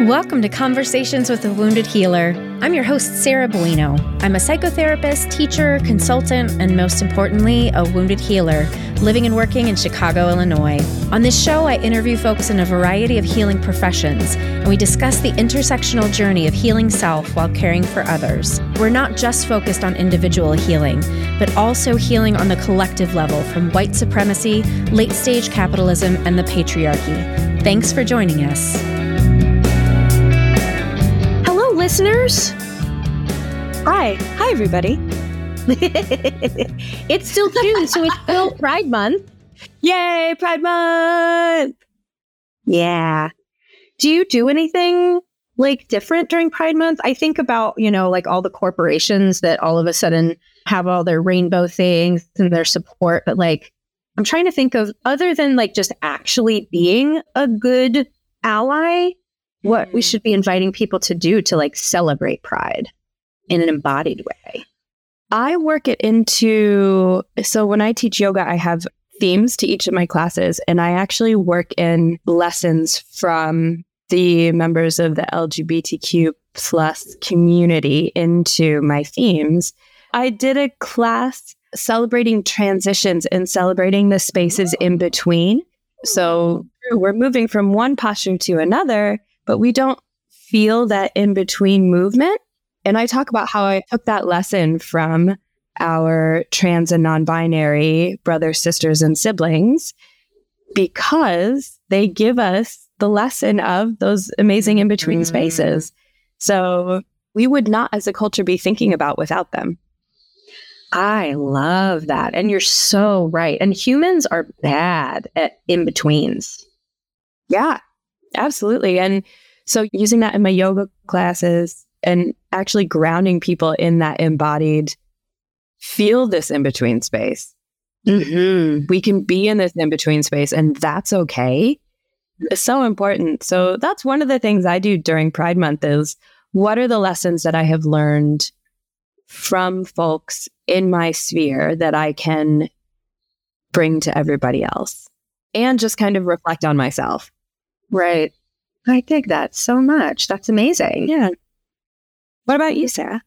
Welcome to Conversations with a Wounded Healer. I'm your host, Sarah Bueno. I'm a psychotherapist, teacher, consultant, and most importantly, a wounded healer living and working in Chicago, Illinois. On this show, I interview folks in a variety of healing professions, and we discuss the intersectional journey of healing self while caring for others. We're not just focused on individual healing, but also healing on the collective level from white supremacy, late stage capitalism, and the patriarchy. Thanks for joining us listeners. Hi. Hi, everybody. it's still June, so it's still Pride Month. Yay, Pride Month. Yeah. Do you do anything like different during Pride Month? I think about, you know, like all the corporations that all of a sudden have all their rainbow things and their support, but like I'm trying to think of other than like just actually being a good ally, what we mm. should be inviting people to do to like celebrate pride in an embodied way. I work it into so when I teach yoga, I have themes to each of my classes, and I actually work in lessons from the members of the LGBTQ plus community into my themes. I did a class celebrating transitions and celebrating the spaces in between. So we're moving from one posture to another but we don't feel that in between movement. And I talk about how I took that lesson from our trans and non binary brothers, sisters, and siblings because they give us the lesson of those amazing in between mm. spaces. So we would not, as a culture, be thinking about without them. I love that. And you're so right. And humans are bad at in betweens. Yeah. Absolutely. And so using that in my yoga classes and actually grounding people in that embodied feel this in between space. Mm-hmm. We can be in this in between space and that's okay. It's so important. So that's one of the things I do during Pride Month is what are the lessons that I have learned from folks in my sphere that I can bring to everybody else and just kind of reflect on myself. Right. I dig that so much. That's amazing. Yeah. What about you, Sarah?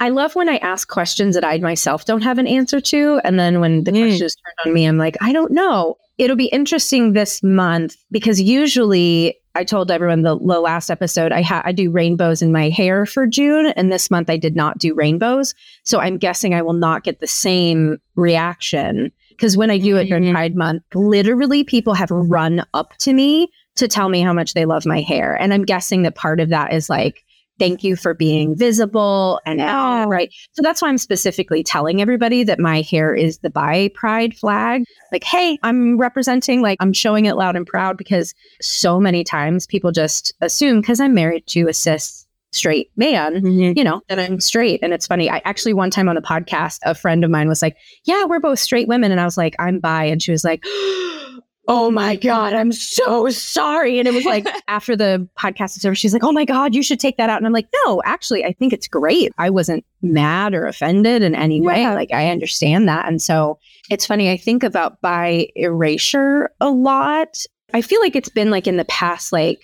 I love when I ask questions that I myself don't have an answer to. And then when the mm. question is turned on me, I'm like, I don't know. It'll be interesting this month because usually I told everyone the, the last episode I ha- I do rainbows in my hair for June, and this month I did not do rainbows. So I'm guessing I will not get the same reaction because when I do it during mm-hmm. Pride Month, literally people have run up to me to tell me how much they love my hair. And I'm guessing that part of that is like, thank you for being visible and oh, right. So that's why I'm specifically telling everybody that my hair is the bi pride flag. Like, hey, I'm representing, like, I'm showing it loud and proud because so many times people just assume because I'm married to a cis straight man, mm-hmm. you know, that I'm straight. And it's funny. I actually, one time on the podcast, a friend of mine was like, yeah, we're both straight women. And I was like, I'm bi. And she was like, oh my God, I'm so sorry. And it was like after the podcast is over, she's like, oh my God, you should take that out. And I'm like, no, actually, I think it's great. I wasn't mad or offended in any way. Yeah. Like, I understand that. And so it's funny, I think about bi erasure a lot. I feel like it's been like in the past, like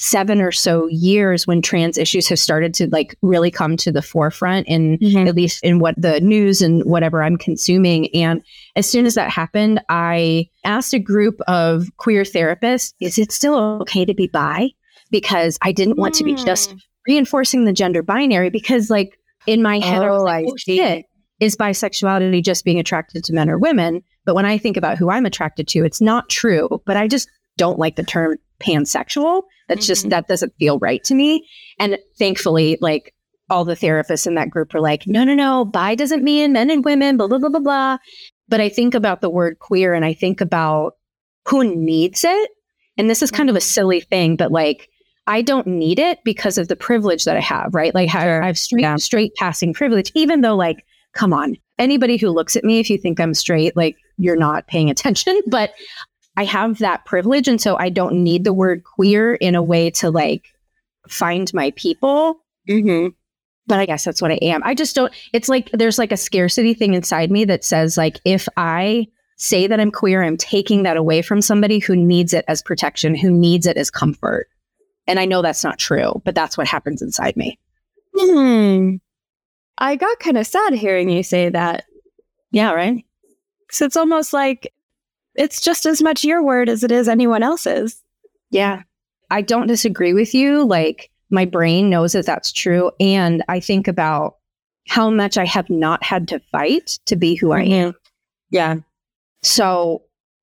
seven or so years when trans issues have started to like really come to the forefront in mm-hmm. at least in what the news and whatever I'm consuming. And as soon as that happened, I asked a group of queer therapists, is it still okay to be bi? Because I didn't want mm. to be just hmm. reinforcing the gender binary because like in my head, oh, I was like, oh, shit, is bisexuality just being attracted to men or women? But when I think about who I'm attracted to, it's not true. But I just don't like the term pansexual. That's mm-hmm. just, that doesn't feel right to me. And thankfully, like all the therapists in that group were like, no, no, no, bi doesn't mean men and women, blah, blah, blah, blah, blah. But I think about the word queer and I think about who needs it. And this is kind of a mm-hmm. silly thing, but like, I don't need it because of the privilege that I have, right? Like, I have straight, yeah. straight passing privilege, even though, like, come on, anybody who looks at me, if you think I'm straight, like, you're not paying attention. But I have that privilege. And so I don't need the word queer in a way to like find my people. Mm-hmm. But I guess that's what I am. I just don't, it's like there's like a scarcity thing inside me that says, like, if I say that I'm queer, I'm taking that away from somebody who needs it as protection, who needs it as comfort. And I know that's not true, but that's what happens inside me. Hmm. I got kind of sad hearing you say that. Yeah, right? So it's almost like it's just as much your word as it is anyone else's. Yeah. I don't disagree with you. Like, my brain knows that that's true. And I think about how much I have not had to fight to be who mm-hmm. I am. Yeah. So,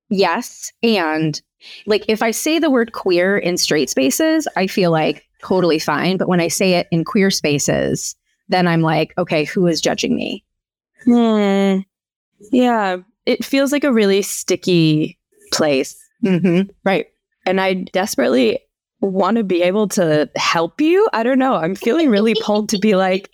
yes. And like, if I say the word queer in straight spaces, I feel like totally fine. But when I say it in queer spaces, then I'm like, okay, who is judging me? Hmm. Yeah. It feels like a really sticky place. Mm-hmm. Right. And I desperately want to be able to help you. I don't know. I'm feeling really pulled to be like,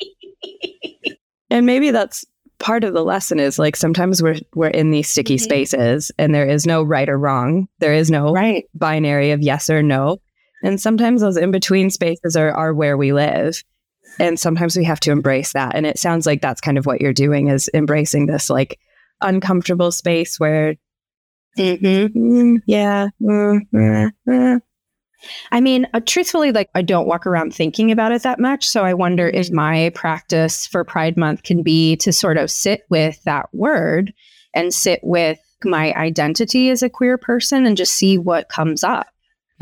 and maybe that's part of the lesson is like sometimes we're we're in these sticky mm-hmm. spaces and there is no right or wrong. There is no right binary of yes or no. And sometimes those in between spaces are are where we live. And sometimes we have to embrace that. And it sounds like that's kind of what you're doing is embracing this like uncomfortable space where mm-hmm. mm, yeah, mm, mm, mm. I mean, uh, truthfully, like I don't walk around thinking about it that much. So I wonder if mm-hmm. my practice for Pride Month can be to sort of sit with that word and sit with my identity as a queer person and just see what comes up.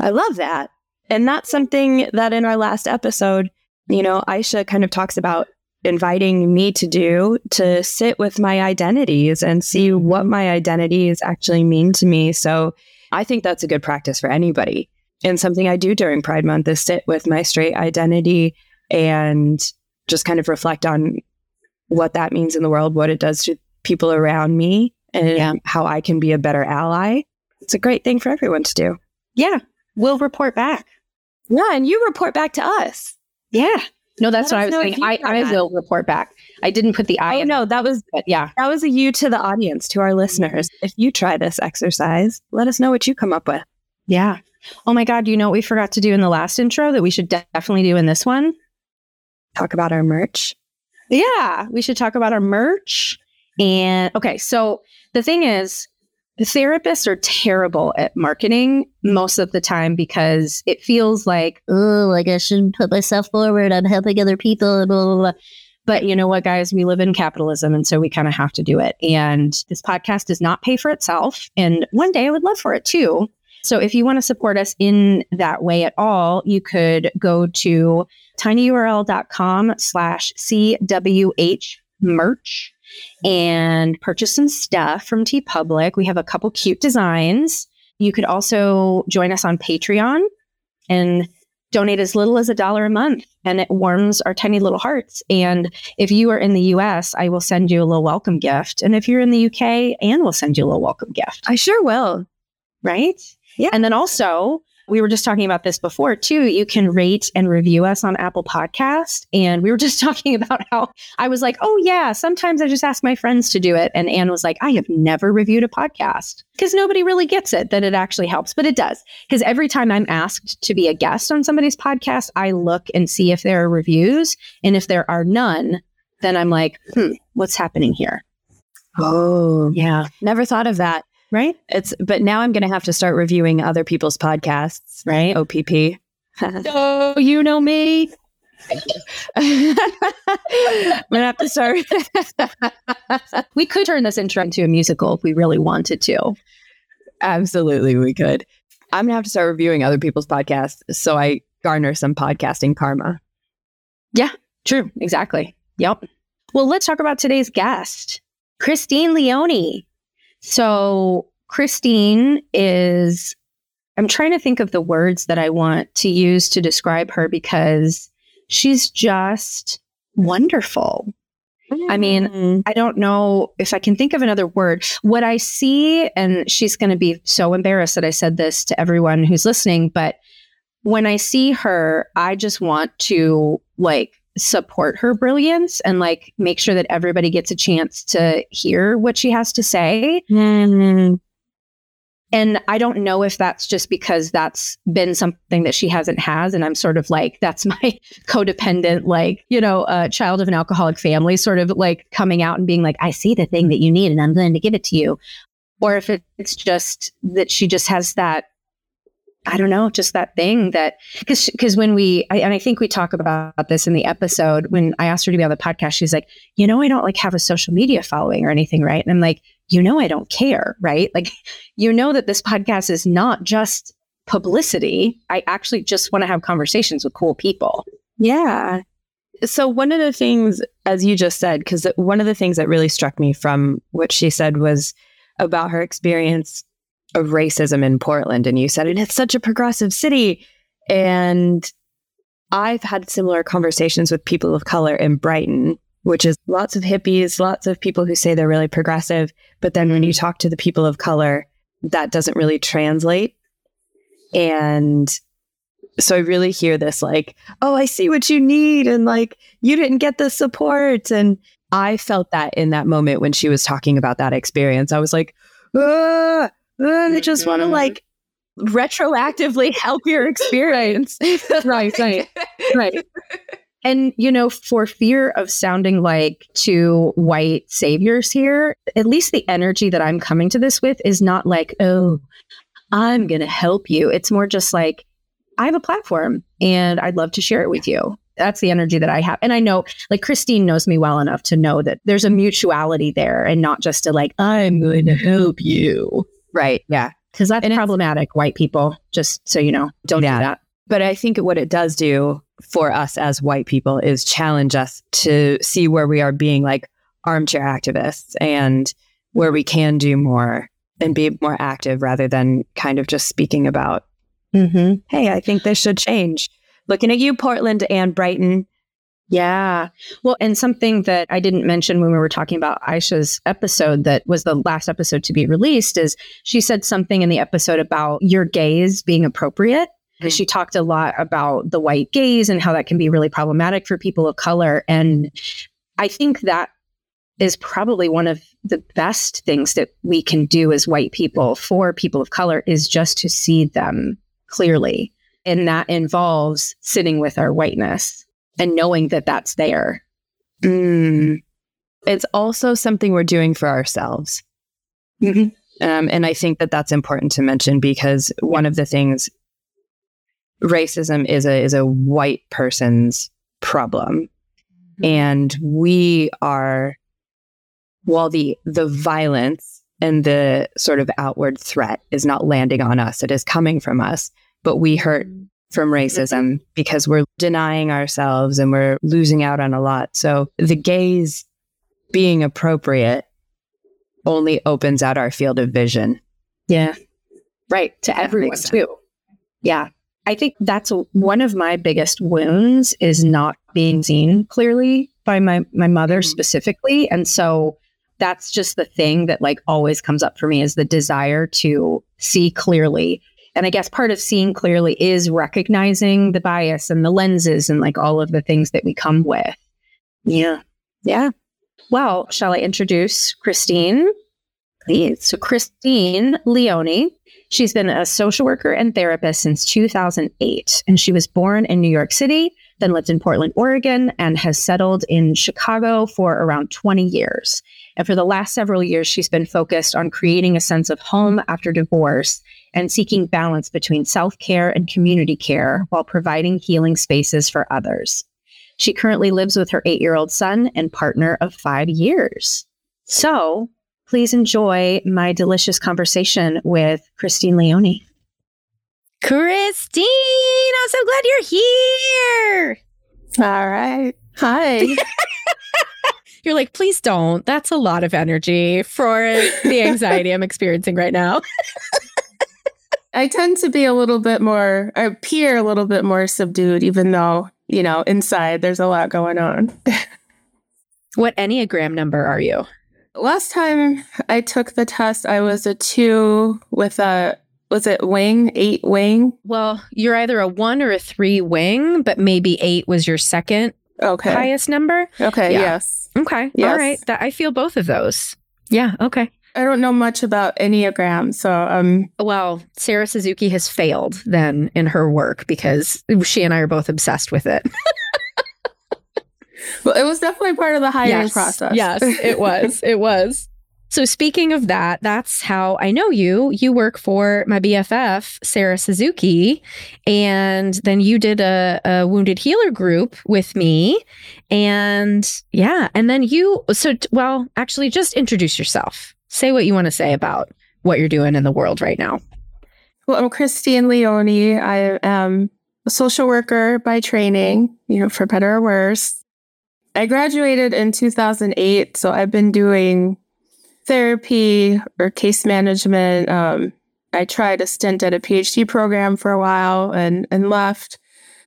I love that. And that's something that in our last episode, you know, Aisha kind of talks about inviting me to do to sit with my identities and see mm-hmm. what my identities actually mean to me. So I think that's a good practice for anybody and something I do during Pride Month is sit with my straight identity and just kind of reflect on what that means in the world, what it does to people around me, and yeah. how I can be a better ally. It's a great thing for everyone to do. Yeah. We'll report back. Yeah. And you report back to us. Yeah. No, that's Let what I was saying. I, I will report back. I didn't put the I. Oh, no, that was, but yeah. That was a you to the audience, to our listeners. If you try this exercise, let us know what you come up with. Yeah. Oh my God, you know what we forgot to do in the last intro that we should definitely do in this one? Talk about our merch. Yeah, we should talk about our merch. And okay, so the thing is, therapists are terrible at marketing most of the time because it feels like, oh, like I shouldn't put myself forward. I'm helping other people. Blah, blah, blah. But you know what, guys? We live in capitalism. And so we kind of have to do it. And this podcast does not pay for itself. And one day I would love for it too. So if you want to support us in that way at all, you could go to tinyurl.com slash CWH merch and purchase some stuff from TeePublic. We have a couple cute designs. You could also join us on Patreon and donate as little as a dollar a month and it warms our tiny little hearts. And if you are in the US, I will send you a little welcome gift. And if you're in the UK, Anne will send you a little welcome gift. I sure will. Right? Yeah. And then also, we were just talking about this before too. You can rate and review us on Apple Podcast. And we were just talking about how I was like, oh, yeah, sometimes I just ask my friends to do it. And Anne was like, I have never reviewed a podcast because nobody really gets it that it actually helps, but it does. Because every time I'm asked to be a guest on somebody's podcast, I look and see if there are reviews. And if there are none, then I'm like, hmm, what's happening here? Oh, yeah. Never thought of that right? It's but now I'm going to have to start reviewing other people's podcasts, right? OPP. oh, you know me. I'm gonna have to start. we could turn this intro into a musical if we really wanted to. Absolutely, we could. I'm gonna have to start reviewing other people's podcasts so I garner some podcasting karma. Yeah, true. Exactly. Yep. Well, let's talk about today's guest, Christine Leone. So Christine is, I'm trying to think of the words that I want to use to describe her because she's just wonderful. I mean, mm. I don't know if I can think of another word. What I see, and she's going to be so embarrassed that I said this to everyone who's listening, but when I see her, I just want to like support her brilliance and like make sure that everybody gets a chance to hear what she has to say. Mm-hmm. And I don't know if that's just because that's been something that she hasn't has. And I'm sort of like, that's my codependent, like, you know, uh, child of an alcoholic family, sort of like coming out and being like, I see the thing that you need and I'm going to give it to you. Or if it's just that she just has that I don't know, just that thing that because because when we I, and I think we talk about this in the episode when I asked her to be on the podcast, she's like, you know, I don't like have a social media following or anything, right? And I'm like, you know, I don't care, right? Like, you know that this podcast is not just publicity. I actually just want to have conversations with cool people. Yeah. So one of the things, as you just said, because one of the things that really struck me from what she said was about her experience of racism in Portland. And you said, it's such a progressive city. And I've had similar conversations with people of color in Brighton, which is lots of hippies, lots of people who say they're really progressive. But then when you talk to the people of color, that doesn't really translate. And so I really hear this like, oh, I see what you need. And like, you didn't get the support. And I felt that in that moment when she was talking about that experience. I was like, ah, I just want to like retroactively help your experience. right, right, right. And, you know, for fear of sounding like two white saviors here, at least the energy that I'm coming to this with is not like, oh, I'm going to help you. It's more just like, I have a platform and I'd love to share it with you. That's the energy that I have. And I know, like, Christine knows me well enough to know that there's a mutuality there and not just to like, I'm going to help you. Right. Yeah. Because that's and problematic, white people, just so you know, don't yeah. do that. But I think what it does do for us as white people is challenge us to see where we are being like armchair activists and where we can do more and be more active rather than kind of just speaking about, mm-hmm. hey, I think this should change. Looking at you, Portland and Brighton, yeah. Well, and something that I didn't mention when we were talking about Aisha's episode that was the last episode to be released is she said something in the episode about your gaze being appropriate. Mm-hmm. She talked a lot about the white gaze and how that can be really problematic for people of color. And I think that is probably one of the best things that we can do as white people for people of color is just to see them clearly. And that involves sitting with our whiteness and knowing that that's there. Mm. It's also something we're doing for ourselves. Mm-hmm. Um, and I think that that's important to mention because one of the things racism is a is a white person's problem, mm-hmm. and we are while the the violence and the sort of outward threat is not landing on us, it is coming from us, but we hurt mm from racism because we're denying ourselves and we're losing out on a lot. So the gaze being appropriate only opens out our field of vision. Yeah. Right. To that everyone too. Yeah. I think that's one of my biggest wounds is not being seen clearly by my, my mother mm-hmm. specifically. And so that's just the thing that like always comes up for me is the desire to see clearly and I guess part of seeing clearly is recognizing the bias and the lenses and like all of the things that we come with. Yeah. Yeah. Well, shall I introduce Christine? Please. So, Christine Leone, she's been a social worker and therapist since 2008. And she was born in New York City, then lived in Portland, Oregon, and has settled in Chicago for around 20 years. And for the last several years, she's been focused on creating a sense of home after divorce and seeking balance between self care and community care while providing healing spaces for others. She currently lives with her eight year old son and partner of five years. So please enjoy my delicious conversation with Christine Leone. Christine, I'm so glad you're here. All right. Hi. You're like, please don't. That's a lot of energy for the anxiety I'm experiencing right now. I tend to be a little bit more, I appear a little bit more subdued, even though, you know, inside there's a lot going on. what Enneagram number are you? Last time I took the test, I was a two with a, was it wing, eight wing? Well, you're either a one or a three wing, but maybe eight was your second okay. highest number. Okay, yeah. yes. Okay. Yes. All right. That, I feel both of those. Yeah. Okay. I don't know much about Enneagram. So, um, well, Sarah Suzuki has failed then in her work because she and I are both obsessed with it. well, it was definitely part of the hiring yes, process. yes, it was. It was. So, speaking of that, that's how I know you. You work for my BFF, Sarah Suzuki, and then you did a, a wounded healer group with me. And yeah, and then you, so, well, actually, just introduce yourself. Say what you want to say about what you're doing in the world right now. Well, I'm Christine Leone. I am a social worker by training, you know, for better or worse. I graduated in 2008, so I've been doing therapy or case management. Um, I tried a stint at a PhD program for a while and, and left.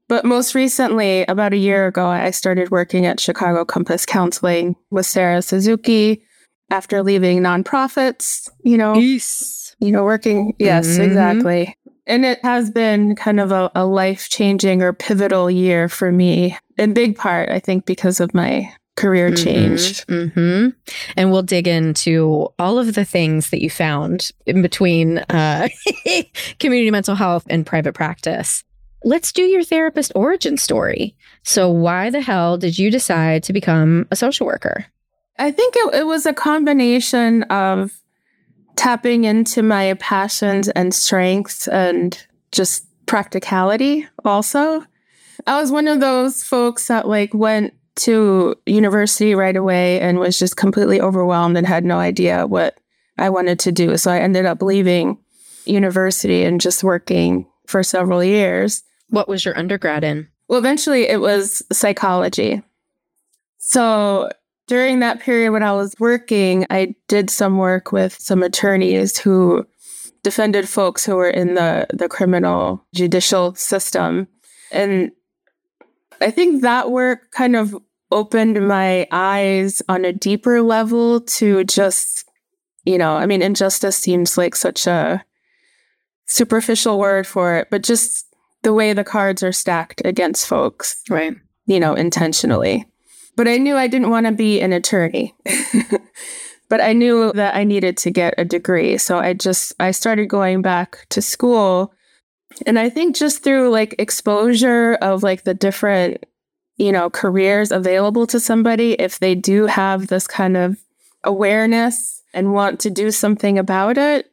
But most recently, about a year ago, I started working at Chicago Compass Counseling with Sarah Suzuki after leaving nonprofits, you know. You know, working. Yes, mm-hmm. exactly. And it has been kind of a, a life changing or pivotal year for me, in big part, I think, because of my career mm-hmm, change. Mm-hmm. And we'll dig into all of the things that you found in between uh, community mental health and private practice. Let's do your therapist origin story. So, why the hell did you decide to become a social worker? I think it, it was a combination of tapping into my passions and strengths and just practicality also. I was one of those folks that like went to university right away and was just completely overwhelmed and had no idea what I wanted to do. So I ended up leaving university and just working for several years. What was your undergrad in? Well, eventually it was psychology. So during that period when I was working, I did some work with some attorneys who defended folks who were in the, the criminal judicial system. And I think that work kind of opened my eyes on a deeper level to just, you know, I mean, injustice seems like such a superficial word for it, but just the way the cards are stacked against folks. Right. You know, intentionally. But I knew I didn't want to be an attorney. but I knew that I needed to get a degree. So I just I started going back to school and I think just through like exposure of like the different, you know, careers available to somebody, if they do have this kind of awareness and want to do something about it,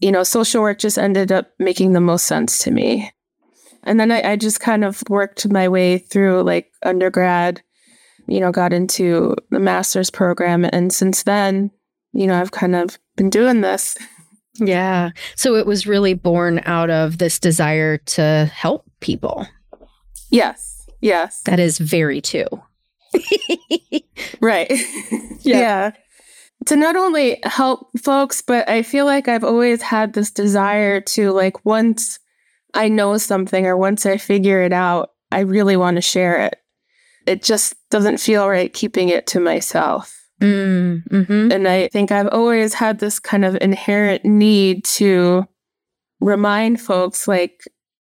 you know, social work just ended up making the most sense to me. And then I, I just kind of worked my way through like undergrad, you know, got into the master's program. And since then, you know, I've kind of been doing this. Yeah. So it was really born out of this desire to help people. Yes. Yes. That is very too. right. yeah. yeah. To not only help folks, but I feel like I've always had this desire to, like, once I know something or once I figure it out, I really want to share it. It just doesn't feel right keeping it to myself. Mm, hmm And I think I've always had this kind of inherent need to remind folks like,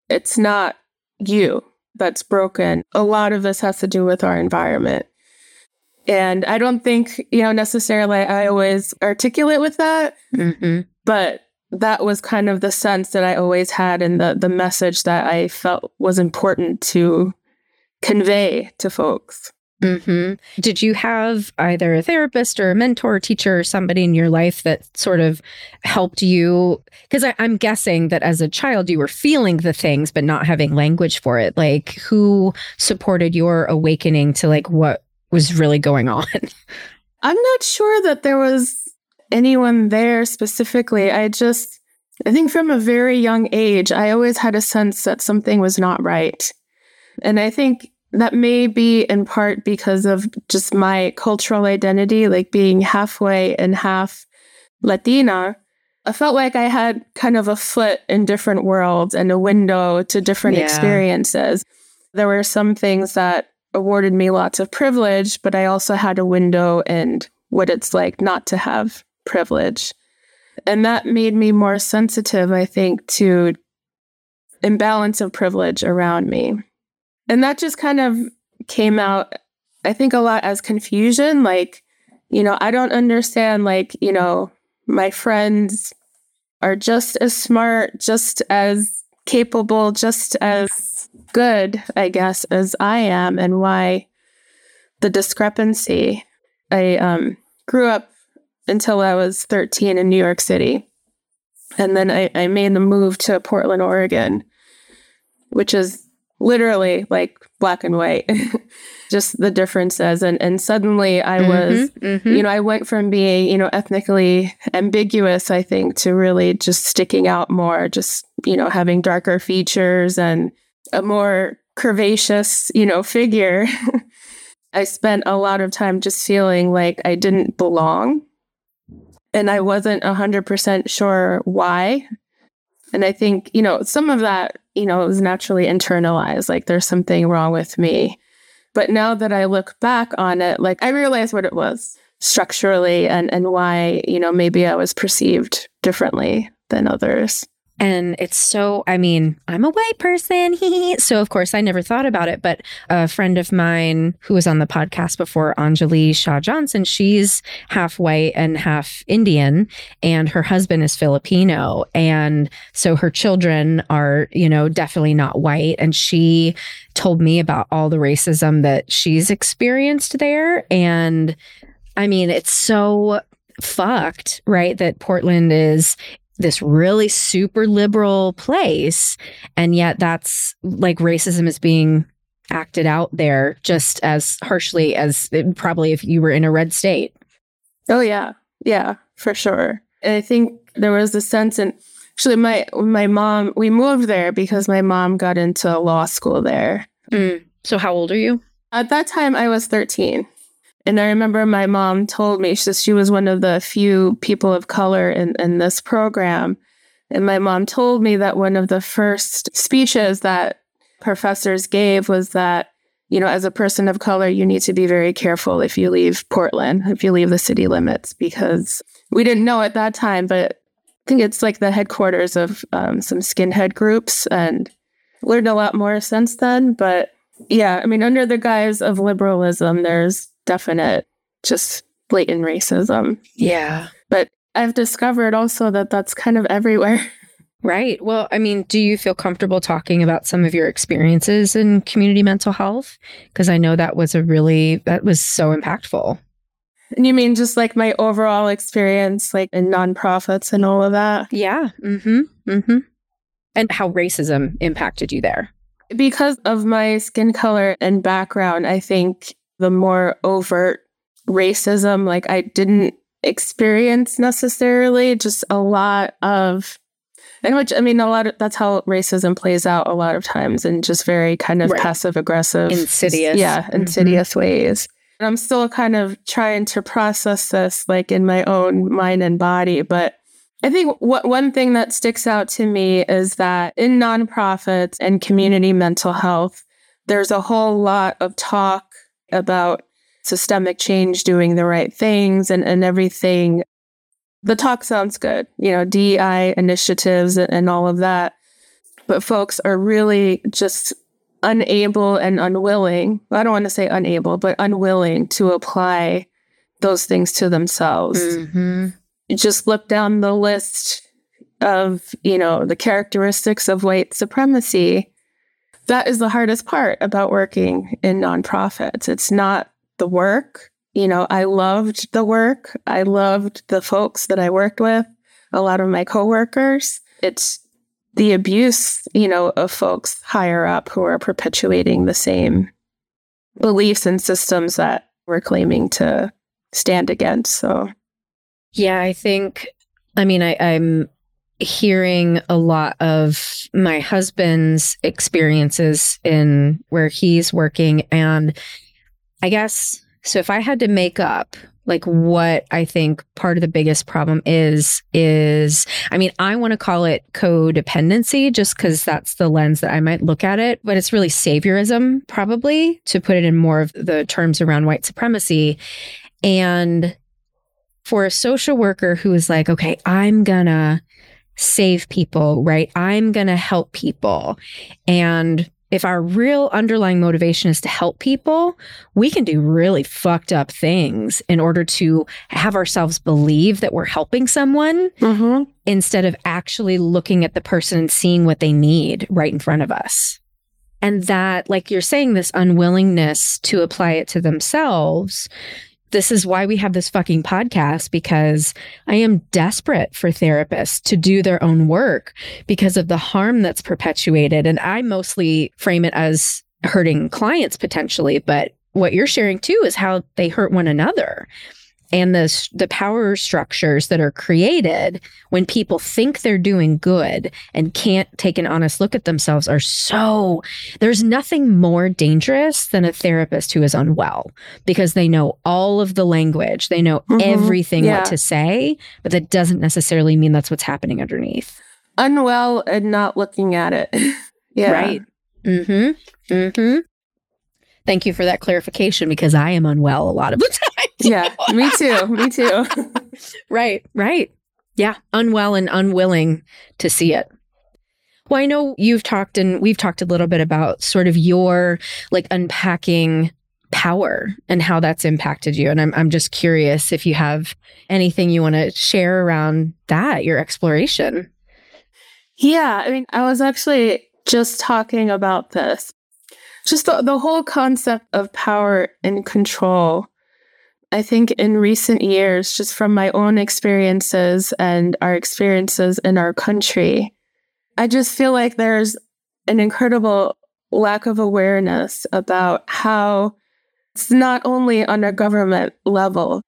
it's not you that's broken. A lot of this has to do with our environment. And I don't think, you know, necessarily I always articulate with that, mm-hmm. but that was kind of the sense that I always had and the, the message that I felt was important to convey to folks. Mm-hmm. Did you have either a therapist or a mentor, teacher, or somebody in your life that sort of helped you? Because I'm guessing that as a child, you were feeling the things, but not having language for it. Like, who supported your awakening to like what was really going on? I'm not sure that there was anyone there specifically. I just, I think from a very young age, I always had a sense that something was not right. And I think that may be in part because of just my cultural identity, like being halfway and half Latina. I felt like I had kind of a foot in different worlds and a window to different yeah. experiences. There were some things that awarded me lots of privilege, but I also had a window in what it's like not to have privilege. And that made me more sensitive, I think, to imbalance of privilege around me. And that just kind of came out, I think, a lot as confusion. Like, you know, I don't understand, like, you know, my friends are just as smart, just as capable, just as good, I guess, as I am, and why the discrepancy. I um, grew up until I was 13 in New York City. And then I, I made the move to Portland, Oregon, which is literally like black and white, just the differences. And, and suddenly I mm-hmm, was, mm-hmm. you know, I went from being, you know, ethnically ambiguous, I think, to really just sticking out more, just, you know, having darker features and a more curvaceous, you know, figure. I spent a lot of time just feeling like I didn't belong. And I wasn't 100% sure why. And I think, you know, some of that, you know, it was naturally internalized, like there's something wrong with me. But now that I look back on it, like I realize what it was structurally and, and why, you know, maybe I was perceived differently than others. And it's so, I mean, I'm a white person. so, of course, I never thought about it. But a friend of mine who was on the podcast before, Anjali Shaw Johnson, she's half white and half Indian, and her husband is Filipino. And so her children are, you know, definitely not white. And she told me about all the racism that she's experienced there. And I mean, it's so fucked, right? That Portland is this really super liberal place. And yet that's like racism is being acted out there just as harshly as it, probably if you were in a red state. Oh, yeah. Yeah, for sure. And I think there was a sense in actually my my mom we moved there because my mom got into law school there. Mm. So how old are you? At that time I was 13. And I remember my mom told me she, she was one of the few people of color in, in this program. And my mom told me that one of the first speeches that professors gave was that, you know, as a person of color, you need to be very careful if you leave Portland, if you leave the city limits, because we didn't know at that time, but I think it's like the headquarters of um, some skinhead groups and learned a lot more since then. But yeah, I mean, under the guise of liberalism, there's definite, just blatant racism. Yeah. But I've discovered also that that's kind of everywhere. Right. Well, I mean, do you feel comfortable talking about some of your experiences in community mental health? Because I know that was a really, that was so impactful. And you mean just like my overall experience, like in nonprofits and all of that? Yeah. Mm hmm. Mm hmm. And how racism impacted you there? Because of my skin color and background, I think the more overt racism, like I didn't experience necessarily, just a lot of and which I mean a lot of that's how racism plays out a lot of times in just very kind of right. passive aggressive insidious yeah mm-hmm. insidious mm-hmm. ways and i'm still kind of trying to process this like in my own mind and body but i think what one thing that sticks out to me is that in nonprofits and community mental health there's a whole lot of talk about systemic change, doing the right things, and, and everything. The talk sounds good, you know, DEI initiatives and, and all of that. But folks are really just unable and unwilling. I don't want to say unable, but unwilling to apply those things to themselves. Mm-hmm. Just look down the list of, you know, the characteristics of white supremacy that is the hardest part about working in nonprofits. It's not the work. You know, I loved the work. I loved the folks that I worked with, a lot of my coworkers. It's the abuse, you know, of folks higher up who are perpetuating the same beliefs and systems that we're claiming to stand against. So, yeah, I think, I mean, I, I'm hearing a lot of my husband's experiences in where he's working. And I guess, so if I had to make up like what I think part of the biggest problem is, is I mean, I want to call it codependency just because that's the lens that I might look at it, but it's really saviorism, probably to put it in more of the terms around white supremacy. And for a social worker who is like, okay, I'm gonna save people, right? I'm going to help people. And if our real underlying motivation is to help people, we can do really fucked up things in order to have ourselves believe that we're helping someone mm-hmm. instead of actually looking at the person and seeing what they need right in front of us. And that, like you're saying, this unwillingness to apply it to themselves this is why we have this fucking podcast because I am desperate for therapists to do their own work because of the harm that's perpetuated. And I mostly frame it as hurting clients potentially, but what you're sharing too is how they hurt one another and the the power structures that are created when people think they're doing good and can't take an honest look at themselves are so there's nothing more dangerous than a therapist who is unwell because they know all of the language. They know mm-hmm. everything yeah. what to say but that doesn't necessarily mean that's what's happening underneath. Unwell and not looking at it. Yeah. Right. Mhm mhm Thank you for that clarification because I am unwell a lot of the time. Yeah, me too. Me too. right, right. Yeah, unwell and unwilling to see it. Well, I know you've talked and we've talked a little bit about sort of your like unpacking power and how that's impacted you. And I'm, I'm just curious if you have anything you want to share around that, your exploration. Yeah. I mean, I was actually just talking about this just the, the whole concept of power and control. I think in recent years, just from my own experiences and our experiences in our country, I just feel like there's an incredible lack of awareness about how it's not only on a government level.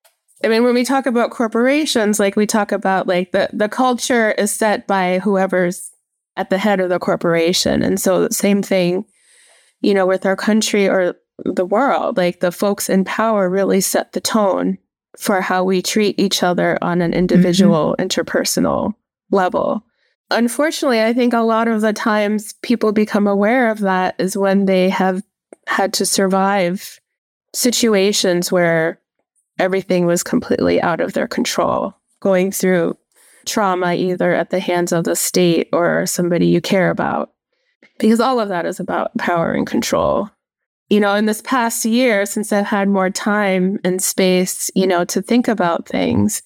I mean, when we talk about corporations, like we talk about like the, the culture is set by whoever's at the head of the corporation. And so the same thing you know, with our country or the world. Like the folks in power really set the tone for how we treat each other on an individual, mm-hmm. interpersonal level. Unfortunately, I think a lot of the times people become aware of that is when they have had to survive situations where everything was completely out of their control, going through trauma either at the hands of the state or somebody you care about because all of that is about power and control. You know, in this past year, since I've had more time and space, you know, to think about things,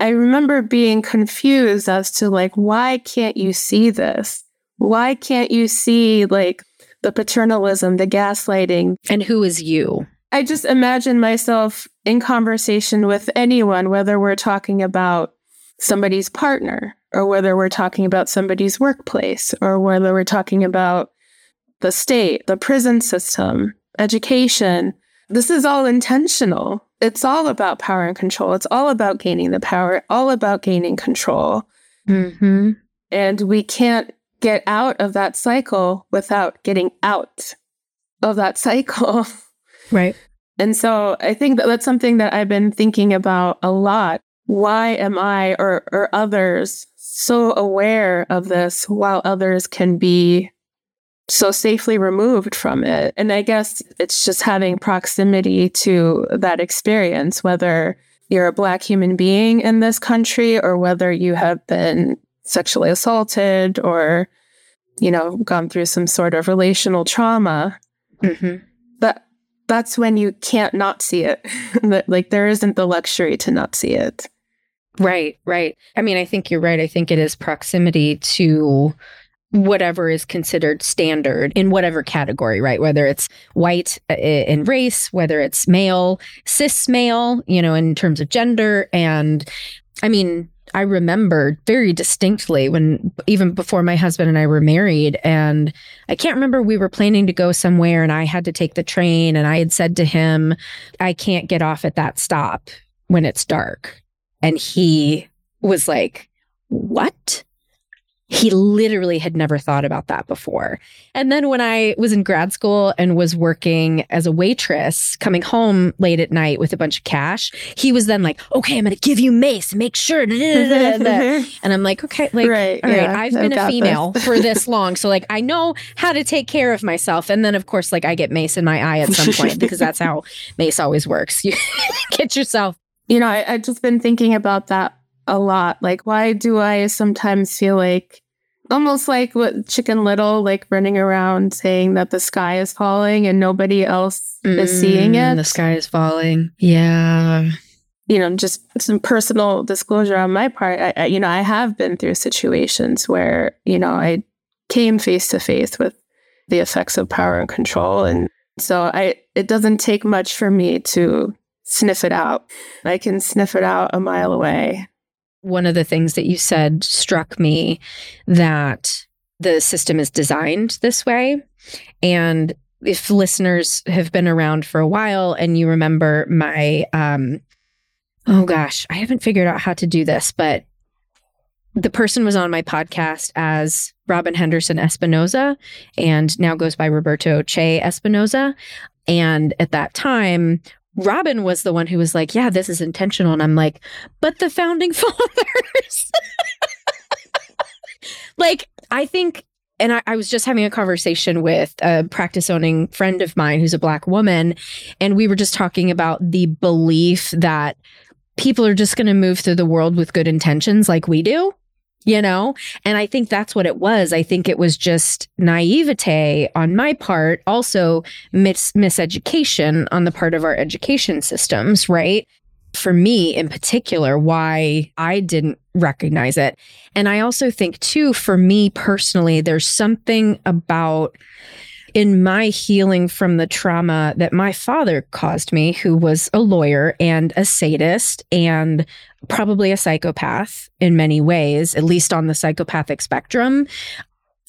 I remember being confused as to like, why can't you see this? Why can't you see like the paternalism, the gaslighting? And who is you? I just imagine myself in conversation with anyone, whether we're talking about somebody's partner or whether we're talking about somebody's workplace or whether we're talking about the state, the prison system, education. This is all intentional. It's all about power and control. It's all about gaining the power, all about gaining control. Mm-hmm. And we can't get out of that cycle without getting out of that cycle. Right. And so I think that that's something that I've been thinking about a lot. Why am I or, or others so aware of this while others can be so safely removed from it. And I guess it's just having proximity to that experience, whether you're a Black human being in this country or whether you have been sexually assaulted or, you know, gone through some sort of relational trauma. Mm-hmm. But that's when you can't not see it. like there isn't the luxury to not see it. Right, right. I mean, I think you're right. I think it is proximity to whatever is considered standard in whatever category, right? Whether it's white uh, in race, whether it's male, cis male, you know, in terms of gender. And I mean, I remember very distinctly when even before my husband and I were married, and I can't remember we were planning to go somewhere and I had to take the train, and I had said to him, I can't get off at that stop when it's dark. And he was like, What? He literally had never thought about that before. And then when I was in grad school and was working as a waitress, coming home late at night with a bunch of cash, he was then like, okay, I'm going to give you mace, make sure. and I'm like, okay, like, right, all yeah, right, I've been a female for this long. So like, I know how to take care of myself. And then of course, like I get mace in my eye at some point because that's how mace always works. You get yourself you know, I, I've just been thinking about that a lot. Like, why do I sometimes feel like almost like what Chicken Little, like running around saying that the sky is falling and nobody else mm, is seeing it? The sky is falling. Yeah. You know, just some personal disclosure on my part. I, I, you know, I have been through situations where, you know, I came face to face with the effects of power and control. And so I, it doesn't take much for me to sniff it out. I can sniff it out a mile away. One of the things that you said struck me that the system is designed this way. And if listeners have been around for a while and you remember my, um, oh gosh, I haven't figured out how to do this, but the person was on my podcast as Robyn Henderson Espinoza and now goes by Roberto Che Espinoza. And at that time, Robyn was the one who was like, Yeah, this is intentional. And I'm like, But the founding fathers. like, I think, and I, I, was just having a conversation with a practice owning friend of mine who's a Black woman. And we were just talking about the belief that people are just going to move through the world with good intentions like we do you know? And I think that's what it was. I think it was just naivete on my part, also mis- miseducation on the part of our education systems, right? For me in particular, why I didn't recognize it. And I also think, too, for me personally, there's something about in my healing from the trauma that my father caused me, who was a lawyer and a sadist and probably a psychopath in many ways, at least on the psychopathic spectrum.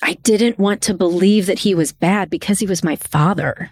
I didn't want to believe that he was bad because he was my father.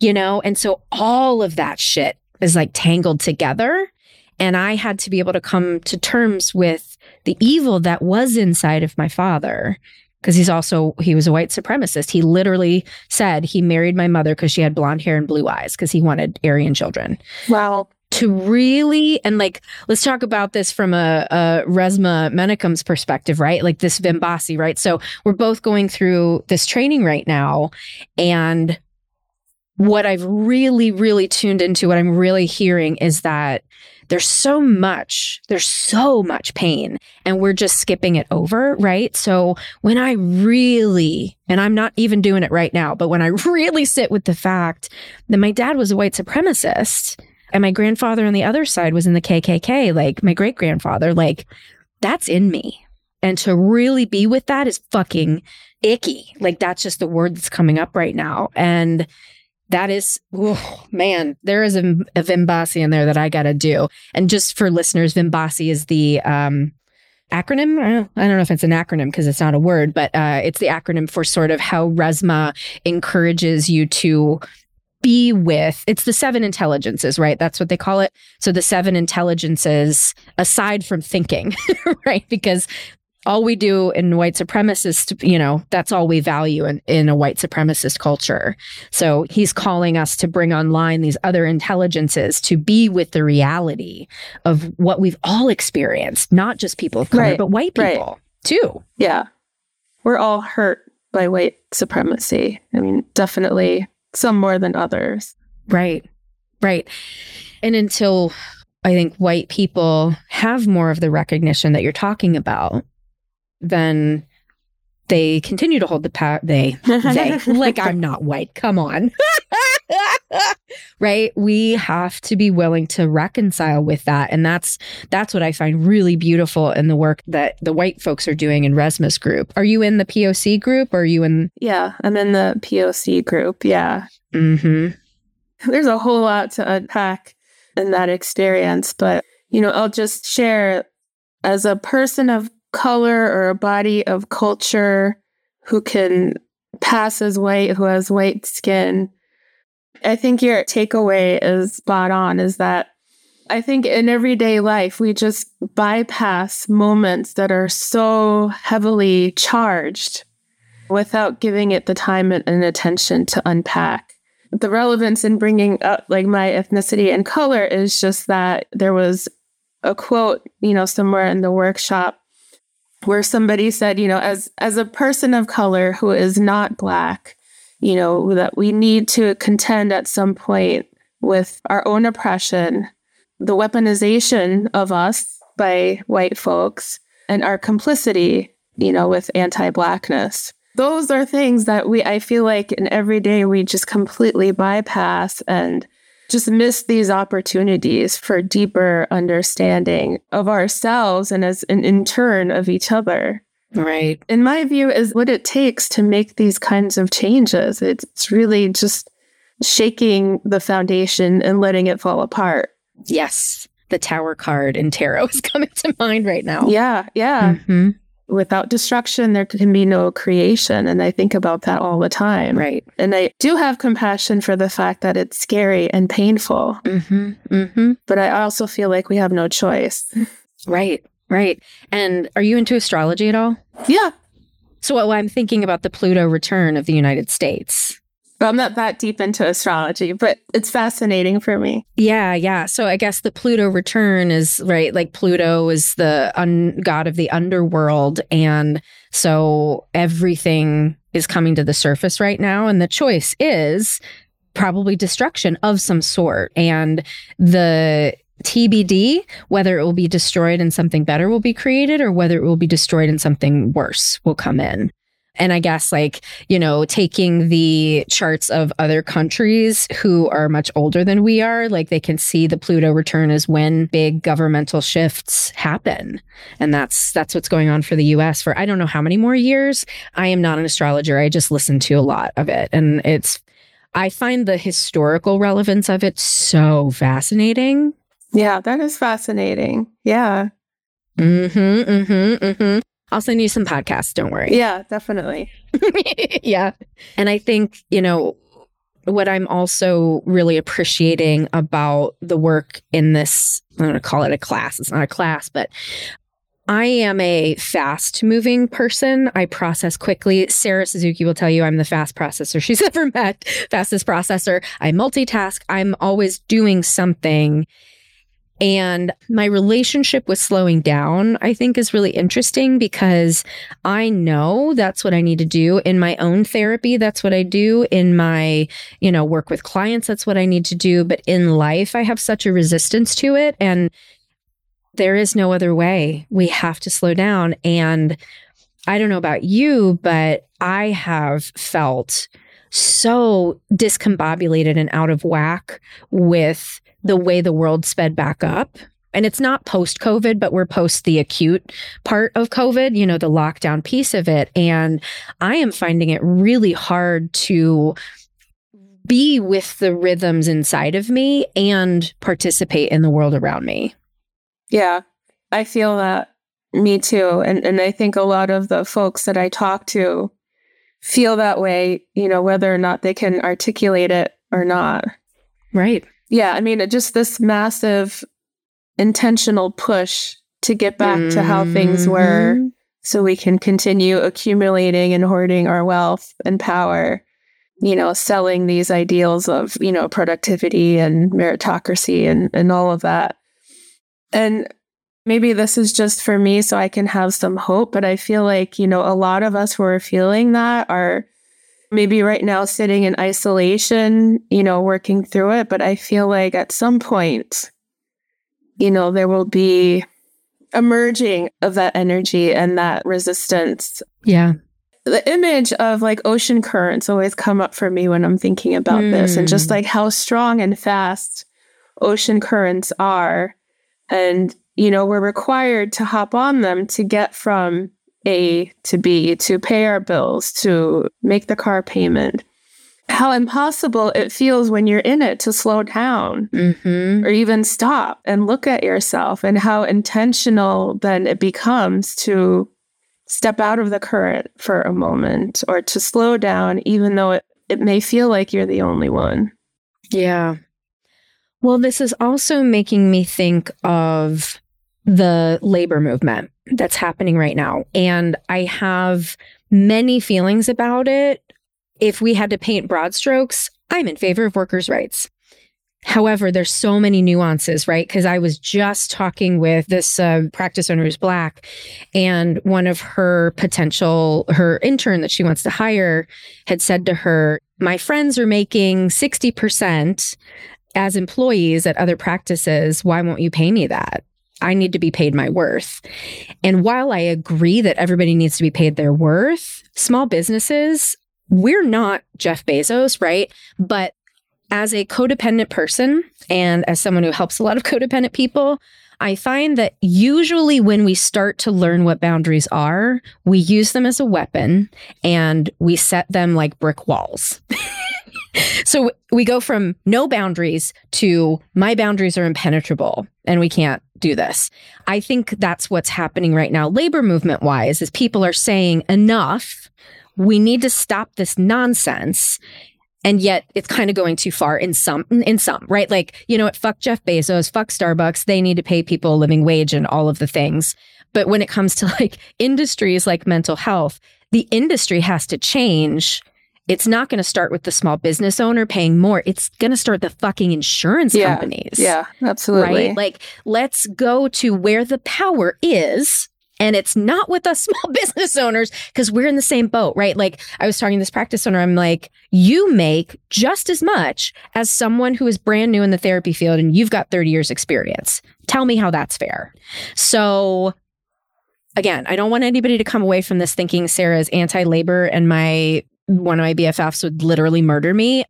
You know, and so all of that shit is like tangled together. And I had to be able to come to terms with the evil that was inside of my father because he's also he was a white supremacist. He literally said he married my mother because she had blonde hair and blue eyes because he wanted Aryan children. Wow. To really and like let's talk about this from a, a Resmaa Menakem's perspective, right? Like this Vimbasi, right? So we're both going through this training right now, and what I've really, really tuned into, what I'm really hearing is that there's so much, there's so much pain, and we're just skipping it over, right? So when I really, and I'm not even doing it right now, but when I really sit with the fact that my dad was a white supremacist and my grandfather on the other side was in the KKK, like my great grandfather, like that's in me. And to really be with that is fucking icky. Like that's just the word that's coming up right now. And that is, oh, man, there is a, a Vimbasi in there that I got to do. And just for listeners, Vimbasi is the um, acronym. I don't know if it's an acronym because it's not a word, but uh, it's the acronym for sort of how Resmaa encourages you to be with it's the seven intelligences right that's what they call it so the seven intelligences aside from thinking right because all we do in white supremacist, you know, that's all we value in, in a white supremacist culture. So he's calling us to bring online these other intelligences to be with the reality of what we've all experienced, not just people of color, right. but white people right. too. Yeah. We're all hurt by white supremacy. I mean, definitely some more than others. Right. Right. And until I think white people have more of the recognition that you're talking about, then they continue to hold the power. They, they, like I'm not white. Come on. right we have to be willing to reconcile with that and that's that's what i find really beautiful in the work that the white folks are doing in resmaa's group are you in the poc group or are you in yeah i'm in the poc group yeah mm-hmm. there's a whole lot to unpack in that experience but you know i'll just share as a person of color or a body of culture who can pass as white, who has white skin. I think your takeaway is spot on is that I think in everyday life, we just bypass moments that are so heavily charged without giving it the time and attention to unpack. The relevance in bringing up like my ethnicity and color is just that there was a quote, you know, somewhere in the workshop where somebody said, you know, as as a person of color who is not black, you know, that we need to contend at some point with our own oppression, the weaponization of us by white folks, and our complicity, you know, with anti-blackness. Those are things that we I feel like in every day we just completely bypass and just miss these opportunities for deeper understanding of ourselves and as an in turn of each other. Right. In my view, is what it takes to make these kinds of changes. It's really just shaking the foundation and letting it fall apart. Yes. The tower card in tarot is coming to mind right now. Yeah, yeah. Mhm. Without destruction, there can be no creation. And I think about that all the time. Right. And I do have compassion for the fact that it's scary and painful, Mm-hmm. Mm-hmm. but I also feel like we have no choice. Right. Right. And are you into astrology at all? Yeah. So what I'm thinking about the Pluto return of the United States. Well, I'm not that deep into astrology, but it's fascinating for me. Yeah, yeah. So I guess the Pluto return is right. Like Pluto is the un- god of the underworld, and so everything is coming to the surface right now, and the choice is probably destruction of some sort, and the TBD whether it will be destroyed and something better will be created, or whether it will be destroyed and something worse will come in. And I guess, like, you know, taking the charts of other countries who are much older than we are, like, they can see the Pluto return as when big governmental shifts happen. And that's that's what's going on for the US for I don't know how many more years. I am not an astrologer. I just listen to a lot of it. And it's I find the historical relevance of it so fascinating. Yeah, that is fascinating. Yeah. Mm-hmm. Mm-hmm. Mm-hmm. I'll send you some podcasts, don't worry. Yeah, definitely. yeah. And I think, you know, what I'm also really appreciating about the work in this, I'm going to call it a class. It's not a class, but I am a fast moving person. I process quickly. Sarah Suzuki will tell you I'm the fast processor she's ever met, fastest processor. I multitask. I'm always doing something. And my relationship with slowing down, I think, is really interesting because I know that's what I need to do in my own therapy. That's what I do in my, you know, work with clients. That's what I need to do. But in life, I have such a resistance to it. And there is no other way. We have to slow down. And I don't know about you, but I have felt so discombobulated and out of whack with the way the world sped back up. And it's not post COVID, but we're post the acute part of COVID, you know, the lockdown piece of it. And I am finding it really hard to be with the rhythms inside of me and participate in the world around me. Yeah, I feel that. Me too. And and I think a lot of the folks that I talk to feel that way, you know, whether or not they can articulate it or not. Right. Yeah, I mean, it just this massive intentional push to get back to how things were Mhm. so we can continue accumulating and hoarding our wealth and power you know selling these ideals of you know productivity and meritocracy and and all of that and maybe this is just for me so i can have some hope but i feel like you know a lot of us who are feeling that are maybe right now sitting in isolation you know working through it but i feel like at some point you know there will be emerging of that energy and that resistance Yeah. the image of like ocean currents always come up for me when I'm thinking about this and just Hmm. like how strong and fast ocean currents are. And, you know, we're required to hop on them to get from A to B, to pay our bills, to make the car payment. How impossible it feels when you're in it to slow down Mm-hmm. or even stop and look at yourself and how intentional then it becomes to step out of the current for a moment or to slow down even though it, it may feel like you're the only one Yeah. Well, this is also making me think of the labor movement that's happening right now. And I have many feelings about it. If we had to paint broad strokes, I'm in favor of workers' rights. However, there's so many nuances, right? Because I was just talking with this uh, practice owner who's black, and one of her potential, her intern that she wants to hire, had said to her, My friends are making 60% as employees at other practices. Why won't you pay me that? I need to be paid my worth. And while I agree that everybody needs to be paid their worth, small businesses, we're not Jeff Bezos, right? But as a codependent person and as someone who helps a lot of codependent people, I find that usually when we start to learn what boundaries are, we use them as a weapon and we set them like brick walls. so we go from no boundaries to my boundaries are impenetrable and we can't do this. I think that's what's happening right now, labor movement wise, is people are saying enough. We need to stop this nonsense. And yet it's kind of going too far in some, in some, right? Like, you know what? Fuck Jeff Bezos, fuck Starbucks. They need to pay people a living wage and all of the things. But when it comes to like industries like mental health, the industry has to change it's not going to start with the small business owner paying more. It's going to start the fucking insurance yeah, companies. Yeah, absolutely. Right? Like, let's go to where the power is. And it's not with us small business owners because we're in the same boat, right? Like, I was talking to this practice owner. I'm like, you make just as much as someone who is brand new in the therapy field and you've got 30 years experience. Tell me how that's fair. So, again, I don't want anybody to come away from this thinking Sarah is anti labor and my one of my BFFs would literally murder me.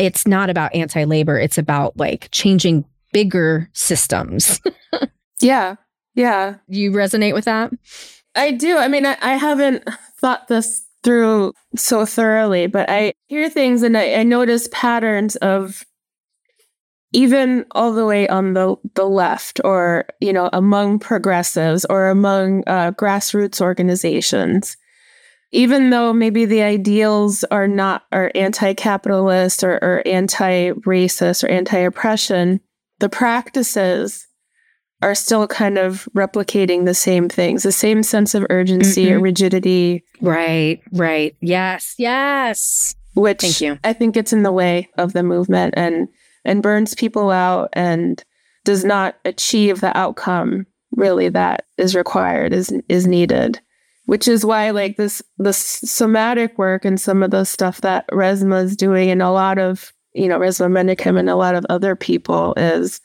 It's not about anti labor, it's about like changing bigger systems. yeah. Yeah. You resonate with that? I do. I mean, I, I, haven't thought this through so thoroughly, but I hear things and I, I notice patterns of even all the way on the, the left or, you know, among progressives or among uh, grassroots organizations even though maybe the ideals are not are anti-capitalist or, or anti-racist or anti-oppression, the practices are still kind of replicating the same things, the same sense of urgency mm-hmm. or rigidity. Right, right. Yes, yes. Which Thank you. I think gets in the way of the movement and and burns people out and does not achieve the outcome really that is required, is is needed which is why like this the somatic work and some of the stuff that Resmaa is doing and a lot of you know Resmaa Menakem and a lot of other people is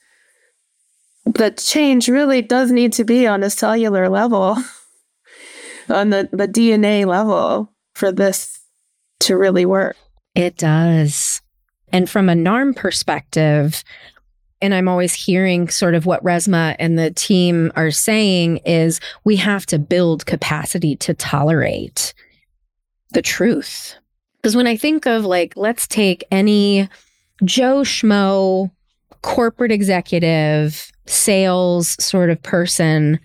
the change really does need to be on a cellular level on the, the DNA level for this to really work. It does. And from a NARM perspective, and I'm always hearing sort of what Resmaa and the team are saying is we have to build capacity to tolerate the truth. Because when I think of like, let's take any Joe Schmo corporate executive, sales sort of person.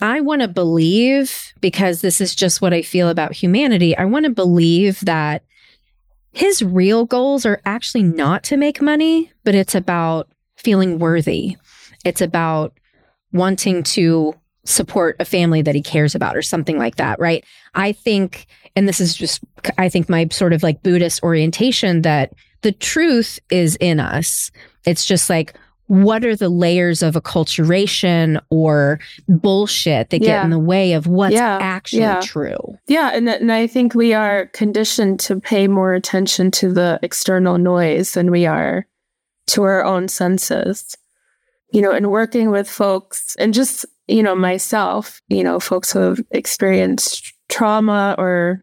I want to believe, because this is just what I feel about humanity, I want to believe that his real goals are actually not to make money, but it's about feeling worthy. It's about wanting to support a family that he cares about or something like that, right? I think, and this is just, I think my sort of like Buddhist orientation that the truth is in us. It's just like, what are the layers of acculturation or bullshit that yeah. get in the way of what's yeah. actually yeah. true? Yeah. And, and I think we are conditioned to pay more attention to the external noise than we are to our own senses. You know, and working with folks and just, you know, myself, you know, folks who have experienced trauma or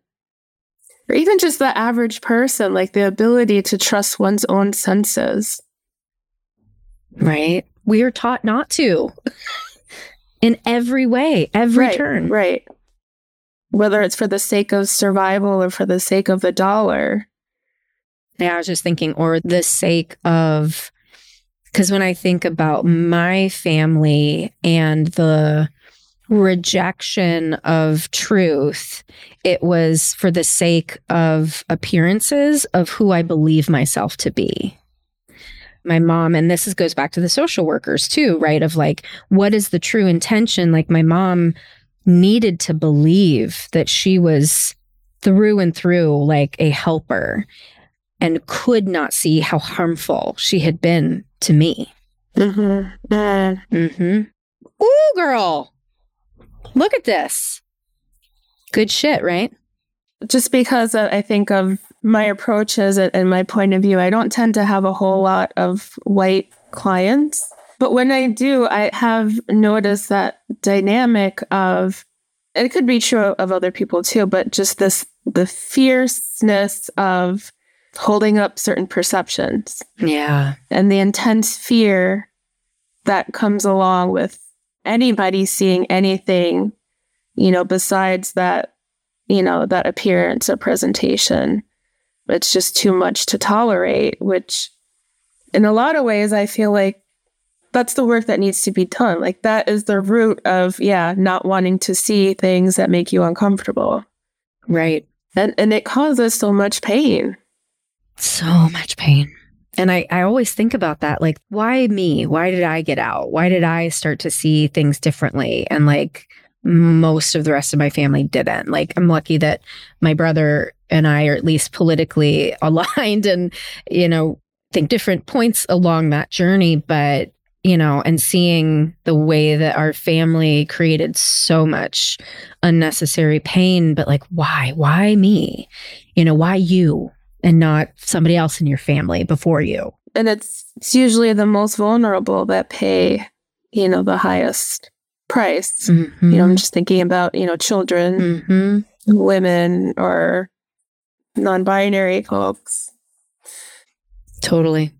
or even just the average person, like the ability to trust one's own senses. Right. We are taught not to in every way, every right, turn. Right. Whether it's for the sake of survival or for the sake of the dollar. Yeah, I was just thinking, or the sake of, because when I think about my family and the rejection of truth, it was for the sake of appearances of who I believe myself to be. My mom, and this is, goes back to the social workers too, right? Of like, what is the true intention? Like, my mom needed to believe that she was through and through like a helper and could not see how harmful she had been to me. Mm-hmm. Mm-hmm. Ooh, girl. Look at this. Good shit, right? Just because I think of my approaches and my point of view, I don't tend to have a whole lot of white clients. But when I do, I have noticed that dynamic of, it could be true of other people too, but just this, the fierceness of holding up certain perceptions. Yeah. And the intense fear that comes along with anybody seeing anything, you know, besides that, you know, that appearance or presentation. it's just too much to tolerate, which in a lot of ways, I feel like that's the work that needs to be done. Like that is the root of, yeah, not wanting to see things that make you uncomfortable. Right. And and it causes so much pain. So much pain. And I, I always think about that. Like, why me? Why did I get out? Why did I start to see things differently? And like most of the rest of my family didn't. Like, I'm lucky that my brother and I are at least politically aligned and, you know, think different points along that journey. But you know, and seeing the way that our family created so much unnecessary pain, but like, why? Why me? You know, why you and not somebody else in your family before you? And it's, it's usually the most vulnerable that pay, you know, the highest price. Mm-hmm. You know, I'm just thinking about, you know, children, mm-hmm. women, or non binary folks. Totally.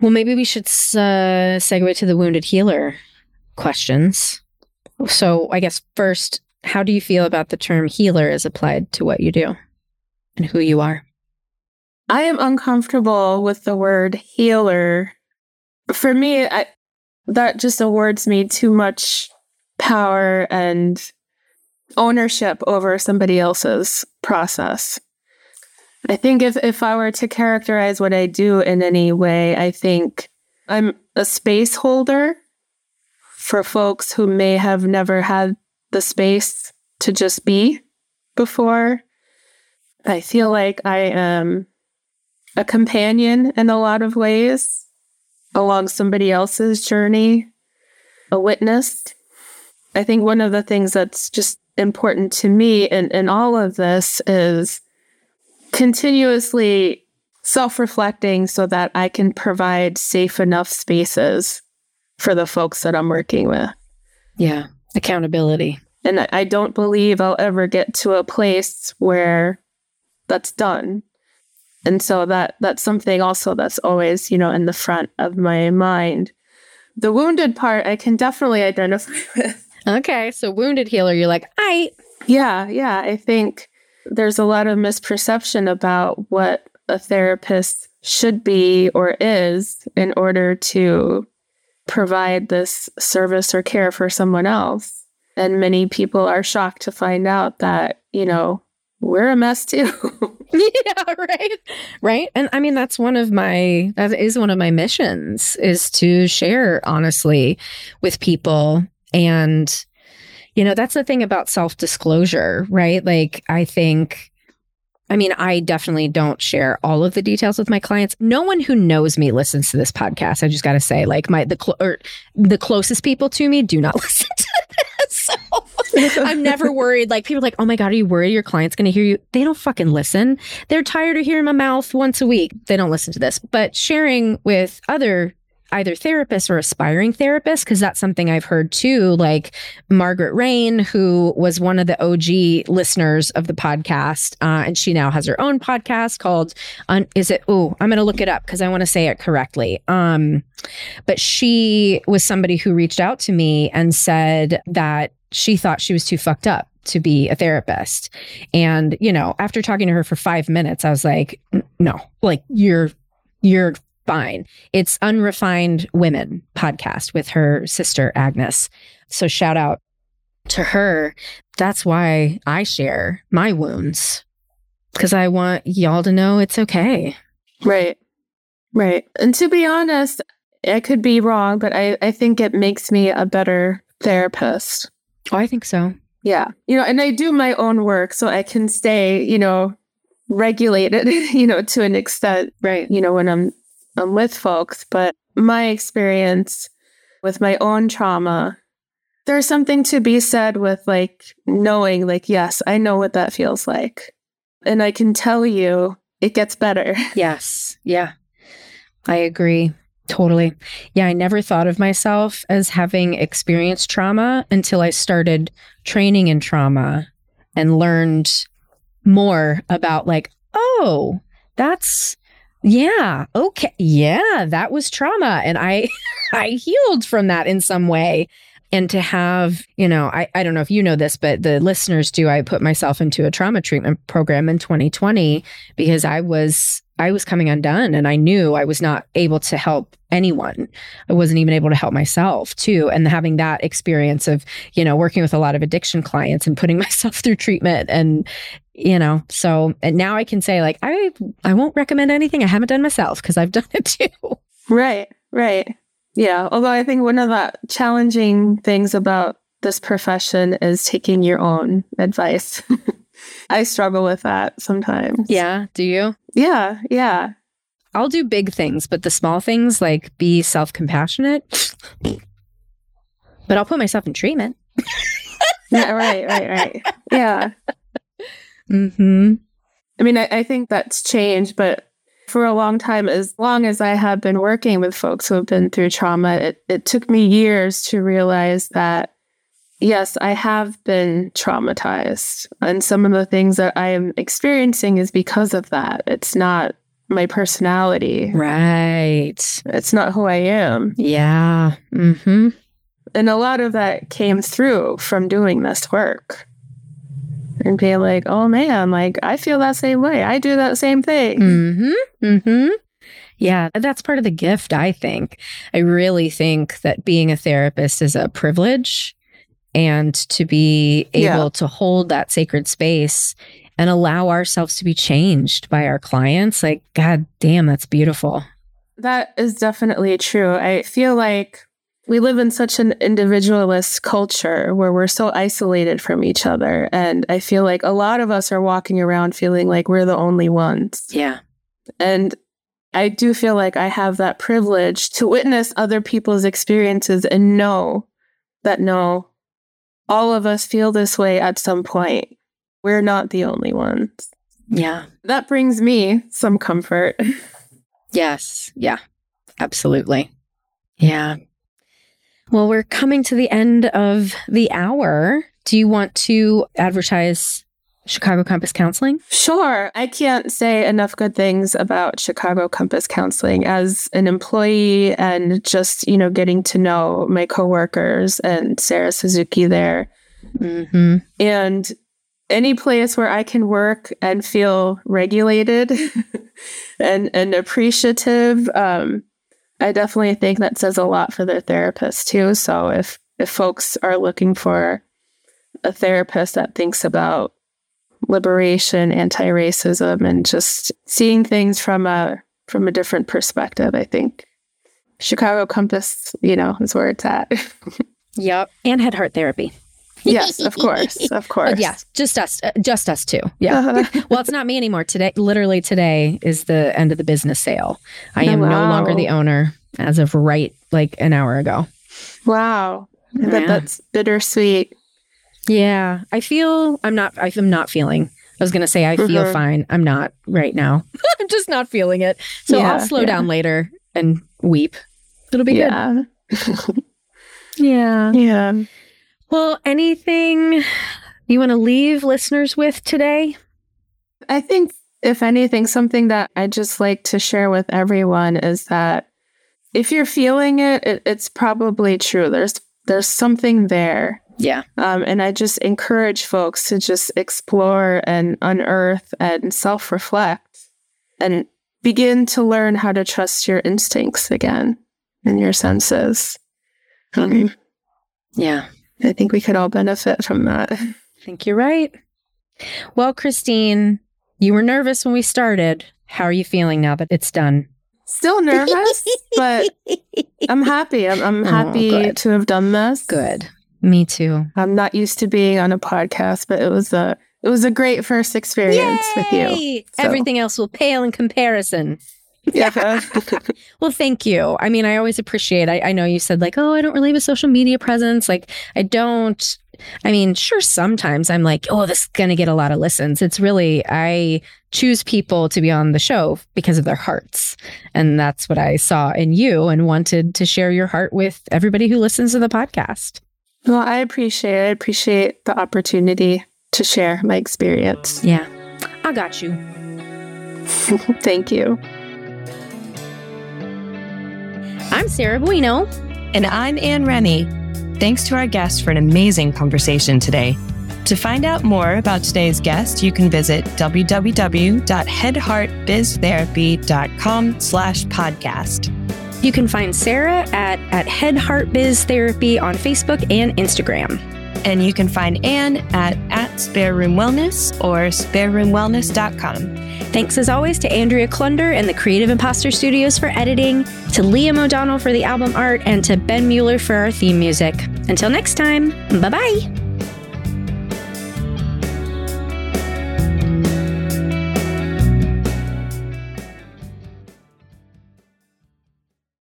Well, maybe we should uh, segue to the wounded healer questions. So, I guess first, how do you feel about the term healer as applied to what you do and who you are? I am uncomfortable with the word healer. For me, I, that just awards me too much power and ownership over somebody else's process. I think if, if I were to characterize what I do in any way, I think I'm a space holder for folks who may have never had the space to just be before. I feel like I am a companion in a lot of ways along somebody else's journey, a witness. I think one of the things that's just important to me in, in all of this is continuously self reflecting so that I can provide safe enough spaces for the folks that I'm working with. Yeah, accountability. And I don't believe I'll ever get to a place where that's done. And so that that's something also that's always, you know, in the front of my mind. The wounded part I can definitely identify with. Okay. So wounded healer, you're like, I Yeah, yeah. I think there's a lot of misperception about what a therapist should be or is in order to provide this service or care for someone else. And many people are shocked to find out that, you know, we're a mess too. yeah, right. Right. And I mean that's one of my that is one of my missions is to share honestly with people and you know, that's the thing about self disclosure, right? Like, I think, I mean, I definitely don't share all of the details with my clients. No one who knows me listens to this podcast. I just got to say, like, my, the, cl- or the closest people to me do not listen to this. I'm never worried. Like, people are like, oh my God, are you worried your client's going to hear you? They don't fucking listen. They're tired of hearing my mouth once a week. They don't listen to this. But sharing with other either therapists or aspiring therapists, because that's something I've heard too. Like Margaret Rain, who was one of the OG listeners of the podcast, uh, and she now has her own podcast called un- "Is it?" Oh, I'm going to look it up because I want to say it correctly. Um, but she was somebody who reached out to me and said that she thought she was too fucked up to be a therapist. And, you know, after talking to her for five minutes, I was like, no, like you're you're fine. It's Unrefined Women podcast with her sister Agnes. So shout out to her. That's why I share my wounds because I want y'all to know it's okay. Right. Right. And to be honest, I could be wrong, but I, I think it makes me a better therapist. Oh, I think so. Yeah. You know, and I do my own work so I can stay, you know, regulated, you know, to an extent. Right. You know, when I'm I'm with folks, but my experience with my own trauma, there's something to be said with like knowing, like, yes, I know what that feels like. And I can tell you it gets better. Yes. Yeah. I agree. Totally. Yeah, I never thought of myself as having experienced trauma until I started training in trauma and learned more about, like, oh, that's yeah. Okay. Yeah, that was trauma and I I healed from that in some way. and to have, you know, I, I don't know if you know this, but the listeners do. I put myself into a trauma treatment program in 2020 because I was I was coming undone and I knew I was not able to help anyone. I wasn't even able to help myself too. And having that experience of, you know, working with a lot of addiction clients and putting myself through treatment and, you know, so and now I can say like I I won't recommend anything I haven't done myself because I've done it too. Right, right. Yeah. Although I think one of the challenging things about this profession is taking your own advice. I struggle with that sometimes. Yeah. Do you? Yeah. Yeah. I'll do big things, but the small things like be self compassionate. But I'll put myself in treatment. yeah. Right. Right. Right. Yeah. hmm I mean, I, I think that's changed, but for a long time, as long as I have been working with folks who have been through trauma, it, it took me years to realize that yes, I have been traumatized. And some of the things that I am experiencing is because of that. It's not my personality. Right. It's not who I am. Yeah. hmm And a lot of that came through from doing this work and being like, oh man, like I feel that same way. I do that same thing. hmm hmm Yeah, that's part of the gift, I think. I really think that being a therapist is a privilege and to be able Yeah. to hold that sacred space and allow ourselves to be changed by our clients. Like, God damn, that's beautiful. That is definitely true. I feel like we live in such an individualist culture where we're so isolated from each other. And I feel like a lot of us are walking around feeling like we're the only ones. Yeah. And I do feel like I have that privilege to witness other people's experiences and know that no, all of us feel this way at some point. We're not the only ones. Yeah. That brings me some comfort. Yes. Yeah. Absolutely. Yeah. Well, we're coming to the end of the hour. Do you want to advertise Chicago Compass Counseling? Sure. I can't say enough good things about Chicago Compass Counseling as an employee and just, you know, getting to know my coworkers and Sarah Suzuki there. Mm-hmm. And any place where I can work and feel regulated and, and appreciative, um, I definitely think that says a lot for their therapist too. So if if folks are looking for a therapist that thinks about liberation, anti-racism, and just seeing things from a from a different perspective, I think Chicago Compass, you know, is where it's at. Yep. And head heart therapy. yes, of course, of Oh, course. yeah, just us, uh, just us two. Yeah. Uh-huh. well, it's not me anymore. Today, literally today is the end of the business sale. I Oh, am no longer the owner as of right like an hour ago. wow. Yeah. that's bittersweet. Yeah, I feel I'm not. I'm not feeling. I was gonna say I feel Mhm. fine. I'm not right now. I'm just not feeling it. So Yeah, I'll slow yeah. down later and weep. It'll be Yeah. good. Yeah. Yeah. Well, anything you want to leave listeners with today? I think, if anything, something that I just like to share with everyone is that if you're feeling it, it it's probably true. There's there's something there. Yeah. Um, and I just encourage folks to just explore and unearth and self reflect and begin to learn how to trust your instincts again and your senses. Um, Yeah. I think we could all benefit from that. I think you're right. Well, Christine, you were nervous when we started. How are you feeling now that it's done? Still nervous, but I'm happy. I'm, I'm Oh, happy good. to have done this. Good. Me too. I'm not used to being on a podcast, but it was a it was a great first experience with you. So. Everything else will pale in comparison. Yeah. Well, thank you. I mean, I always appreciate. I, I know you said like, oh, I don't really have a social media presence. Like, I don't. I mean, sure, sometimes I'm like, oh, this is gonna get a lot of listens. It's really I choose people to be on the show because of their hearts, and that's what I saw in you and wanted to share your heart with everybody who listens to the podcast. Well, I appreciate it. I appreciate the opportunity to share my experience. Yeah, I got you. Thank you. I'm Sarah Buino. And I'm Anne Rennie. Thanks to our guest for an amazing conversation today. To find out more about today's guest, you can visit www.headheartbiztherapy.com slash podcast. You can find Sarah at, at Head Heart Biz Therapy on Facebook and Instagram. And you can find Anne at, at Spare Room Wellness or spareroomwellness.com. Thanks as always to Andrea Klunder and the Creative Imposter Studios for editing, to Liam O'Donnell for the album art, and to Ben Mueller for our theme music. Until next time, bye bye.